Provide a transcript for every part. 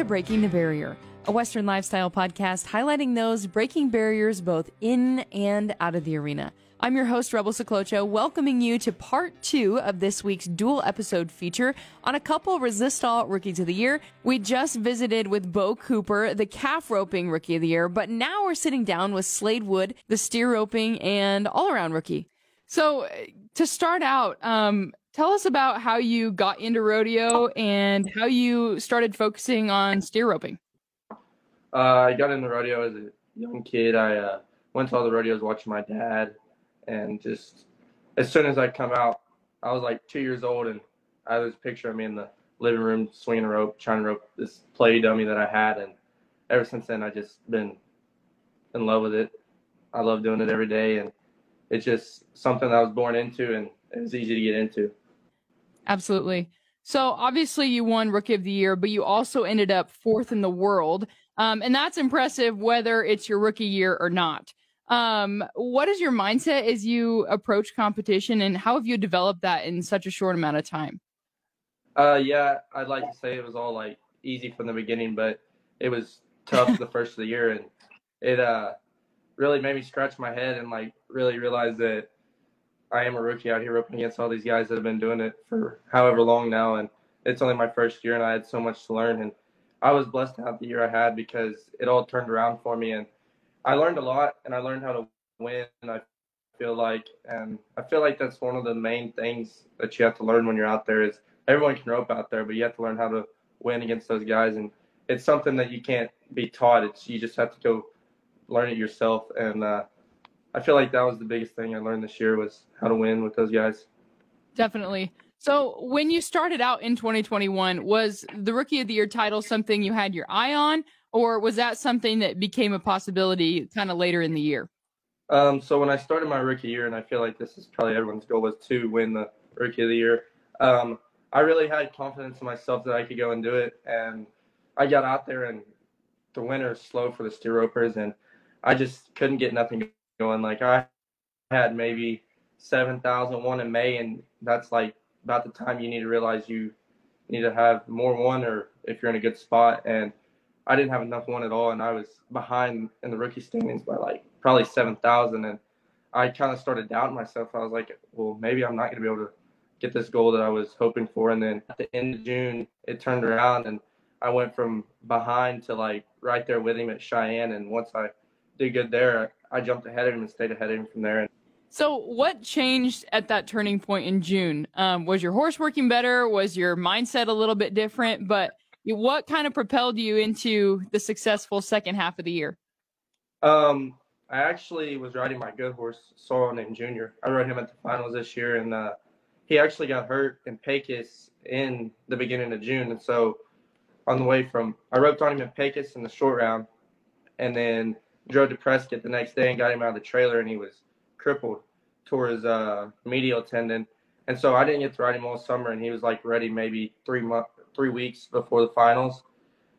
To Breaking the Barrier, a Western lifestyle podcast highlighting those breaking barriers both in and out of the arena. I'm your host, Rebel Ciclocho, welcoming you to part two of this week's dual episode feature on a couple Resistol Rookies of the Year. We just visited with Bo Cooper, the calf roping Rookie of the Year, but now we're sitting down with Slade Wood, the steer roping and all around rookie. So, to start out, um, tell us about how you got into rodeo and how you started focusing on steer roping. Uh, I got into rodeo as a young kid. I uh, went to all the rodeos watching my dad and just as soon as I come out, I was like two years old, and I picture of me in the living room swinging a rope, trying to rope this play dummy that I had, and ever since then I just been in love with it. I love doing it every day, and it's just something I was born into, and it was easy to get into. Absolutely. So obviously you won Rookie of the Year, but you also ended up fourth in the world, um, and that's impressive whether it's your rookie year or not. Um, what is your mindset as you approach competition, and how have you developed that in such a short amount of time? Uh, yeah, I'd like to say it was all like easy from the beginning, but it was tough the first of the year, and it uh really made me scratch my head and like really realize that I am a rookie out here roping against all these guys that have been doing it for however long now, and it's only my first year, and I had so much to learn, and I was blessed to have the year I had because it all turned around for me, and I learned a lot and I learned how to win. And I feel like, and I feel like that's one of the main things that you have to learn when you're out there is everyone can rope out there, but you have to learn how to win against those guys. And it's something that you can't be taught. It's, you just have to go learn it yourself. And, uh, I feel like that was the biggest thing I learned this year was how to win with those guys. Definitely. So when you started out in 2021, was the rookie of the year title something you had your eye on or was that something that became a possibility kind of later in the year? Um, so when I started my rookie year, and I feel like this is probably everyone's goal was to win the rookie of the year. Um, I really had confidence in myself that I could go and do it, and I got out there, and the winter is slow for the steer ropers, and I just couldn't get nothing going. Like I had maybe seven thousand won in May, and that's like about the time you need to realize you need to have more won, or if you're in a good spot, and I didn't have enough won at all, and I was behind in the rookie standings by like probably seven thousand, and I kind of started doubting myself. I was like, well, maybe I'm not going to be able to get this goal that I was hoping for. And then at the end of June, it turned around, and I went from behind to like right there with him at Cheyenne. And once I did good there, I jumped ahead of him and stayed ahead of him from there. So, what changed at that turning point in June? Um, was your horse working better? Was your mindset a little bit different? But what kind of propelled you into the successful second half of the year? Um, I actually was riding my good horse, Sorrel named Junior. I rode him at the finals this year, and uh, he actually got hurt in Pecos in the beginning of June. And so on the way from, I roped on him in Pecos in the short round, and then drove to Prescott the next day and got him out of the trailer, and he was crippled, tore his uh, medial tendon. And so I didn't get to ride him all summer, and he was like ready maybe three month, three weeks before the finals.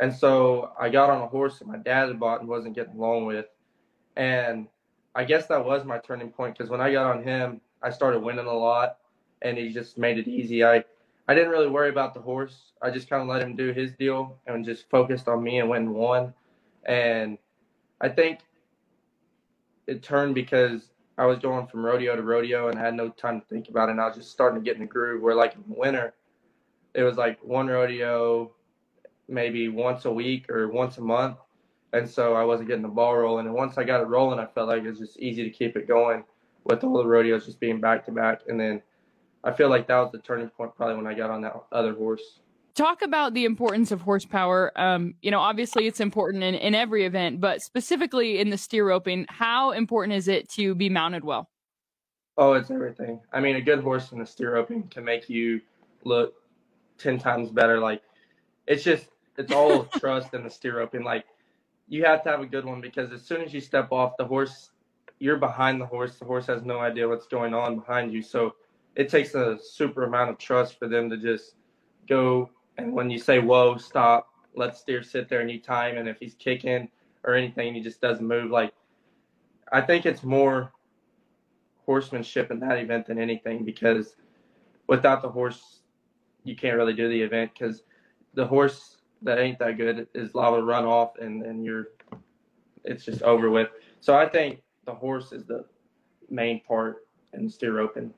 And so I got on a horse that my dad had bought and wasn't getting along with. And I guess that was my turning point because when I got on him, I started winning a lot and he just made it easy. I, I didn't really worry about the horse. I just kind of let him do his deal and just focused on me and went and won. And I think it turned because I was going from rodeo to rodeo and I had no time to think about it. And I was just starting to get in the groove where, like, in the winter, it was like one rodeo maybe once a week or once a month. And so I wasn't getting the ball rolling. And once I got it rolling, I felt like it was just easy to keep it going with all the rodeos just being back to back. And then I feel like that was the turning point probably when I got on that other horse. Talk about the importance of horsepower. Um, you know, obviously it's important in, in every event, but specifically in the steer roping, how important is it to be mounted well? Oh, it's everything. I mean, a good horse in the steer roping can make you look 10 times better. Like, it's just, it's all trust in the steer roping. Like, you have to have a good one because as soon as you step off the horse, you're behind the horse. The horse has no idea what's going on behind you. So it takes a super amount of trust for them to just go. And when you say, whoa, stop, let steer sit there and you time. And if he's kicking or anything, he just doesn't move. Like, I think it's more horsemanship in that event than anything because without the horse you can't really do the event because the horse that ain't that good is liable to run off and then you're it's just over with. So I think the horse is the main part in steer open.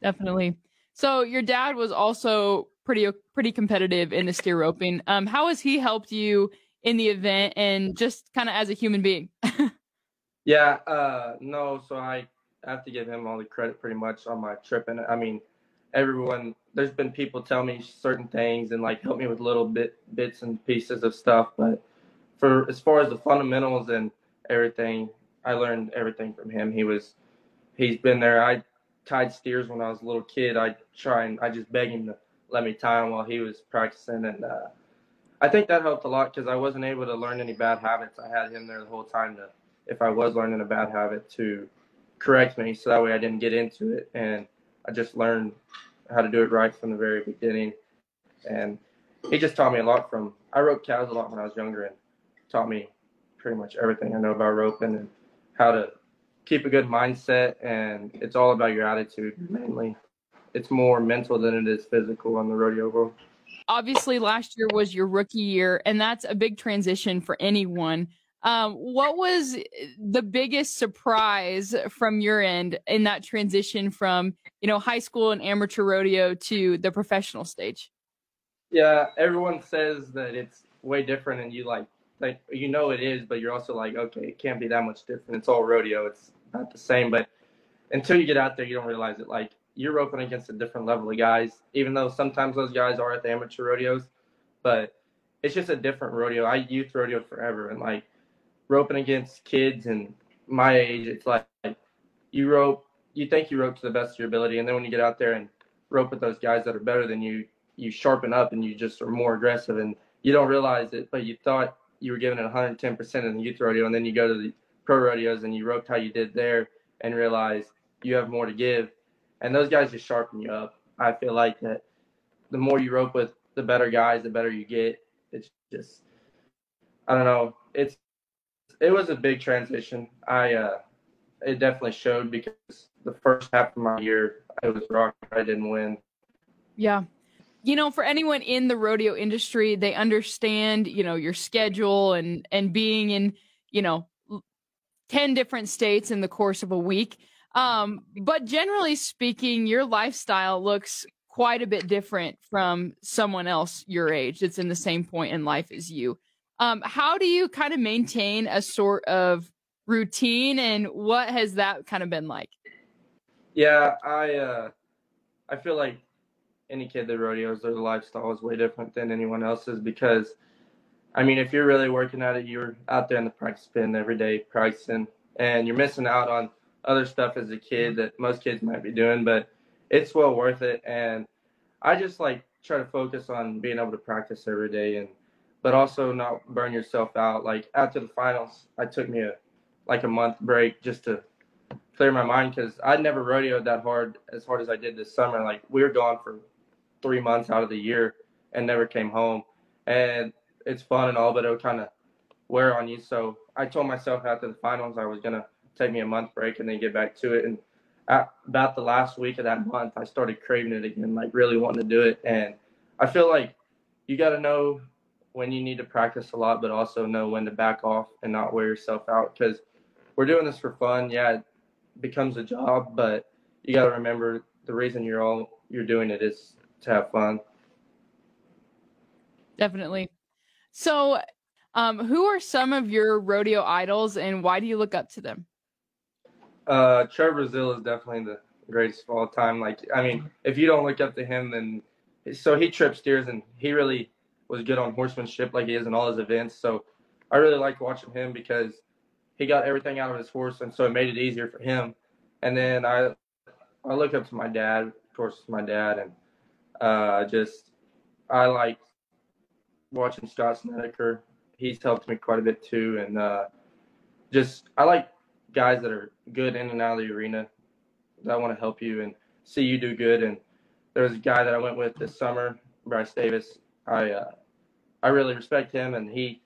Definitely. So your dad was also pretty pretty competitive in the steer roping. Um, how has he helped you in the event and just kind of as a human being? yeah, uh, no. So I have to give him all the credit pretty much on my trip, and I mean, everyone. There's been people tell me certain things and like help me with little bit bits and pieces of stuff, but for as far as the fundamentals and everything, I learned everything from him. He was, he's been there. I tied steers when I was a little kid. I try and I just beg him to let me tie them while he was practicing, and uh, I think that helped a lot because I wasn't able to learn any bad habits. I had him there the whole time to, if I was learning a bad habit, to correct me, so that way I didn't get into it, and I just learned how to do it right from the very beginning. And he just taught me a lot from. I roped cows a lot when I was younger, and taught me pretty much everything I know about roping and how to keep a good mindset. And it's all about your attitude mainly. It's more mental than it is physical on the rodeo world obviously last year was your rookie year, and that's a big transition for anyone. Um, what was the biggest surprise from your end in that transition from you know high school and amateur rodeo to the professional stage? Yeah, everyone says that it's way different, and you like like you know it is, but you're also like, okay, it can't be that much different. It's all rodeo. It's not the same, but until you get out there, you don't realize it. Like you're roping against a different level of guys, even though sometimes those guys are at the amateur rodeos, but it's just a different rodeo. I youth rodeo forever and like roping against kids and my age, it's like, you rope, you think you rope to the best of your ability, and then when you get out there and rope with those guys that are better than you, you sharpen up and you just are more aggressive and you don't realize it, but you thought you were giving it 110% in the youth rodeo, and then you go to the pro rodeos and you roped how you did there and realize you have more to give and those guys just sharpen you up. I feel like that the more you rope with the better guys, the better you get. It's just I don't know. It's it was a big transition. I uh it definitely showed because the first half of my year I was rock. I didn't win. Yeah. You know, for anyone in the rodeo industry, they understand, you know, your schedule and and being in, you know, 10 different states in the course of a week. Um, but generally speaking, your lifestyle looks quite a bit different from someone else your age that's in the same point in life as you. Um, how do you kind of maintain a sort of routine and what has that kind of been like? Yeah, I uh, I feel like any kid that rodeos, their lifestyle is way different than anyone else's because I mean, if you're really working at it, you're out there in the practice pen every day practicing, and you're missing out on other stuff as a kid mm-hmm. that most kids might be doing, but it's well worth it. And I just like try to focus on being able to practice every day and but also not burn yourself out. Like after the finals, I took me a like a month break just to clear my mind because I'd never rodeoed that hard as hard as I did this summer. Like we were gone for three months out of the year and never came home. And it's fun and all, but it'll kind of wear on you. So I told myself after the finals I was gonna take me a month break and then get back to it. And at about the last week of that month, I started craving it again, like really wanting to do it. And I feel like you got to know when you need to practice a lot, but also know when to back off and not wear yourself out because we're doing this for fun. Yeah, it becomes a job, but you got to remember the reason you're all you're doing it is to have fun. Definitely. So, um, who are some of your rodeo idols, and why do you look up to them? Uh, Trevor Brazile is definitely the greatest of all time. Like, I mean, if you don't look up to him, then so he trips steers and he really was good on horsemanship, like he is in all his events. So I really like watching him because he got everything out of his horse, and so it made it easier for him. And then I I look up to my dad, of course, my dad, and uh, just I like watching Scott Snedecor. He's helped me quite a bit too, and uh, just I like guys that are good in and out of the arena that want to help you and see you do good. And there was a guy that I went with this summer, Bryce Davis. I uh, I really respect him, and he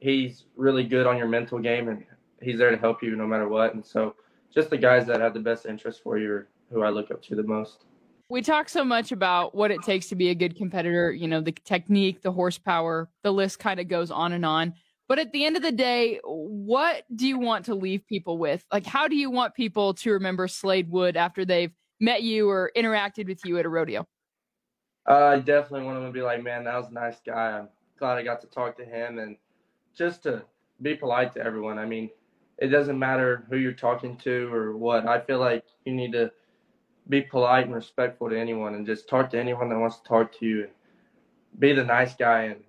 he's really good on your mental game, and he's there to help you no matter what. And so, just the guys that have the best interest for you are who I look up to the most. We talk so much about what it takes to be a good competitor, you know, the technique, the horsepower, the list kind of goes on and on. But at the end of the day, what do you want to leave people with? Like, how do you want people to remember Slade Wood after they've met you or interacted with you at a rodeo? Uh, I definitely want them to be like, man, that was a nice guy. I'm glad I got to talk to him and just to be polite to everyone. I mean, it doesn't matter who you're talking to or what. I feel like you need to be polite and respectful to anyone and just talk to anyone that wants to talk to you and be the nice guy and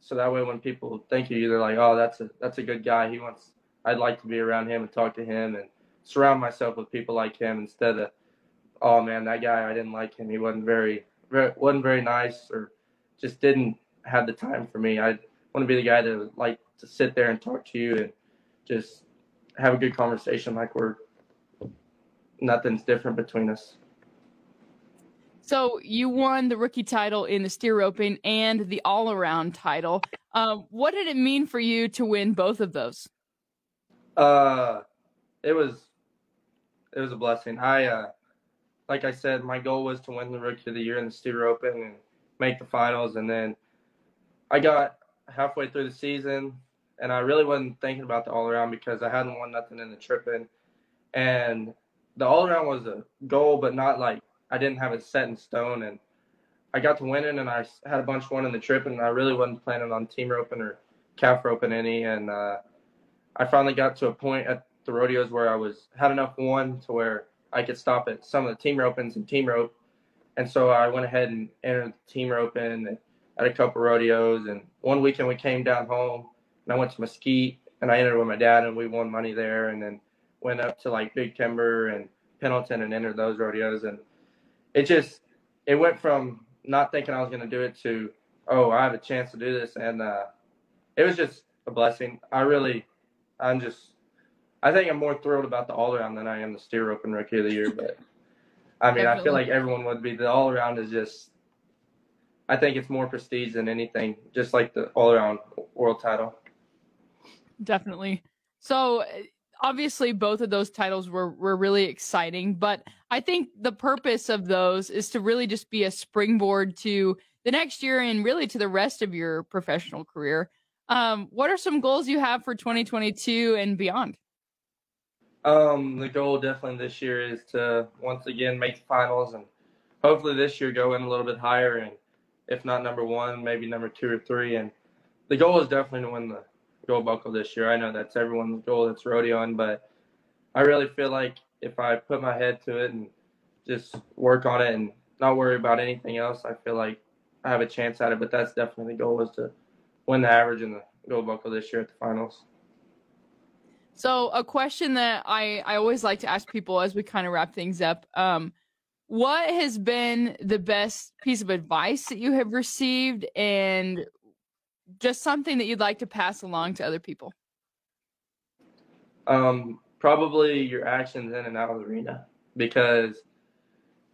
so that way when people think of you they're like oh that's a that's a good guy. He wants i'd like to be around him and talk to him and surround myself with people like him instead of oh man that guy i didn't like him. He wasn't very, very wasn't very nice or just didn't have the time for me. I want to be the guy that like to sit there and talk to you and just have a good conversation like we're nothing's different between us. So you won the rookie title in the steer roping and the all around title. Um, what did it mean for you to win both of those? Uh, it was it was a blessing. I uh, like I said, my goal was to win the rookie of the year in the steer roping and make the finals, and then I got halfway through the season, and I really wasn't thinking about the all around because I hadn't won nothing in the tripping, and the all around was a goal, but not like I didn't have it set in stone. And I got to winning, and I had a bunch won in the trip, and I really wasn't planning on team roping or calf roping any. And uh, I finally got to a point at the rodeos where I was had enough won to where I could stop at some of the team ropings and team rope. And so I went ahead and entered the team roping at a couple rodeos. And one weekend we came down home, and I went to Mesquite, and I entered with my dad, and we won money there. And then went up to like Big Timber and Pendleton and entered those rodeos. And it just, it went from not thinking I was going to do it to, oh, I have a chance to do this. And uh, it was just a blessing. I really, I'm just, I think I'm more thrilled about the all around than I am the steer roping rookie of the year. But I mean, Definitely. I feel like everyone would be. The all around is just, I think it's more prestige than anything, just like the all around world title. Definitely. So obviously both of those titles were were really exciting, but I think the purpose of those is to really just be a springboard to the next year and really to the rest of your professional career. Um, what are some goals you have for 2022 and beyond? Um, the goal definitely this year is to once again make the finals and hopefully this year go in a little bit higher and if not number one, maybe number two or three. And the goal is definitely to win the gold buckle this year. I know that's everyone's goal that's rodeoing, but I really feel like if I put my head to it and just work on it and not worry about anything else, I feel like I have a chance at it. But that's definitely the goal is to win the average in the gold buckle this year at the finals. So a question that I, I always like to ask people as we kind of wrap things up. Um, what has been the best piece of advice that you have received and just something that you'd like to pass along to other people? Um, probably your actions in and out of the arena because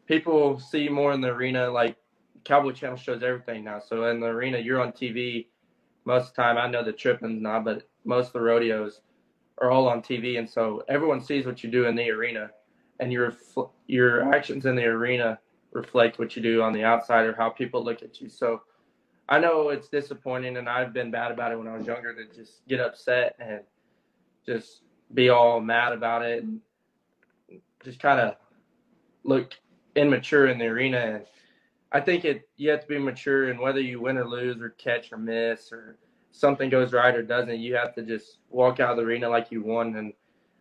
people see more in the arena. Like Cowboy Channel shows everything now. So in the arena, you're on TV most of the time. I know the tripping's not, but most of the rodeos are all on TV, and so everyone sees what you do in the arena, and your your actions in the arena reflect what you do on the outside or how people look at you. So I know it's disappointing, and I've been bad about it when I was younger to just get upset and just be all mad about it and just kind of look immature in the arena. And I think it you have to be mature, and whether you win or lose, or catch or miss, or something goes right or doesn't, you have to just walk out of the arena like you won. And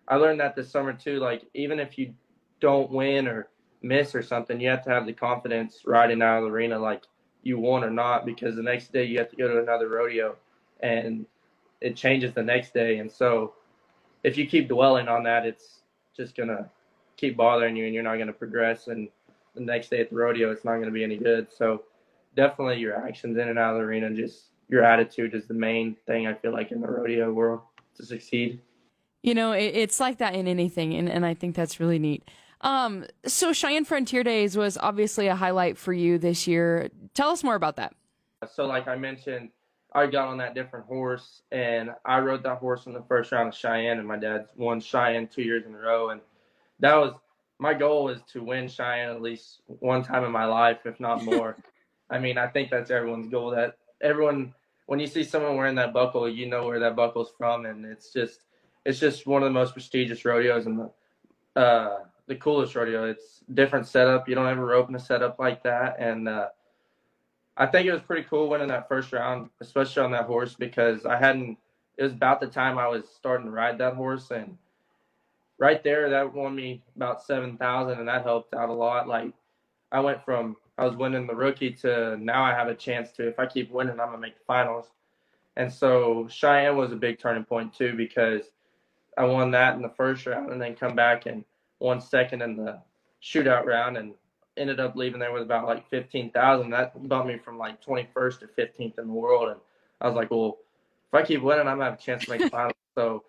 I learned that this summer too. Like even if you don't win or miss or something, you have to have the confidence riding out of the arena like you won or not because the next day you have to go to another rodeo and it changes the next day. And so if you keep dwelling on that, it's just going to keep bothering you and you're not going to progress. And the next day at the rodeo, it's not going to be any good. So definitely your actions in and out of the arena just your attitude is the main thing I feel like in the rodeo world to succeed. You know, it's like that in anything. And, and I think that's really neat. Um, so Cheyenne Frontier Days was obviously a highlight for you this year. Tell us more about that. So, like I mentioned, I got on that different horse, and I rode that horse in the first round of Cheyenne, and my dad's won Cheyenne two years in a row, and that was my goal is to win Cheyenne at least one time in my life, if not more. I mean, I think that's everyone's goal. That everyone, when you see someone wearing that buckle, you know where that buckle's from, and it's just, it's just one of the most prestigious rodeos and the, uh, the coolest rodeo. It's different setup. You don't ever rope in a setup like that, and uh, I think it was pretty cool winning that first round, especially on that horse because I hadn't. It was about the time I was starting to ride that horse, and right there, that won me about seven thousand, and that helped out a lot. Like I went from I was winning the rookie to now I have a chance to. If I keep winning, I'm gonna make the finals. And so Cheyenne was a big turning point too because I won that in the first round, and then come back and won second in the shootout round, and ended up leaving there with about like fifteen thousand. That bumped me from like twenty first to fifteenth in the world, and I was like, well, if I keep winning, I'm gonna have a chance to make the finals. So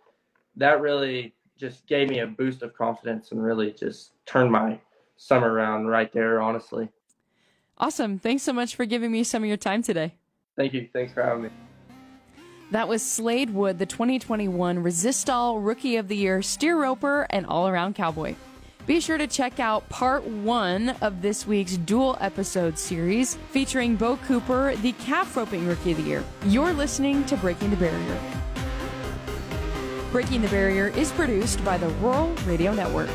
that really just gave me a boost of confidence and really just turned my summer around right there, honestly. Awesome. Thanks so much for giving me some of your time today. Thank you. Thanks for having me. That was Slade Wood, the 2021 Resistol Rookie of the Year steer roper and all around cowboy. Be sure to check out part one of this week's dual episode series featuring Bo Cooper, the calf roping rookie of the year. You're listening to Breaking the Barrier. Breaking the Barrier is produced by the Rural Radio Network.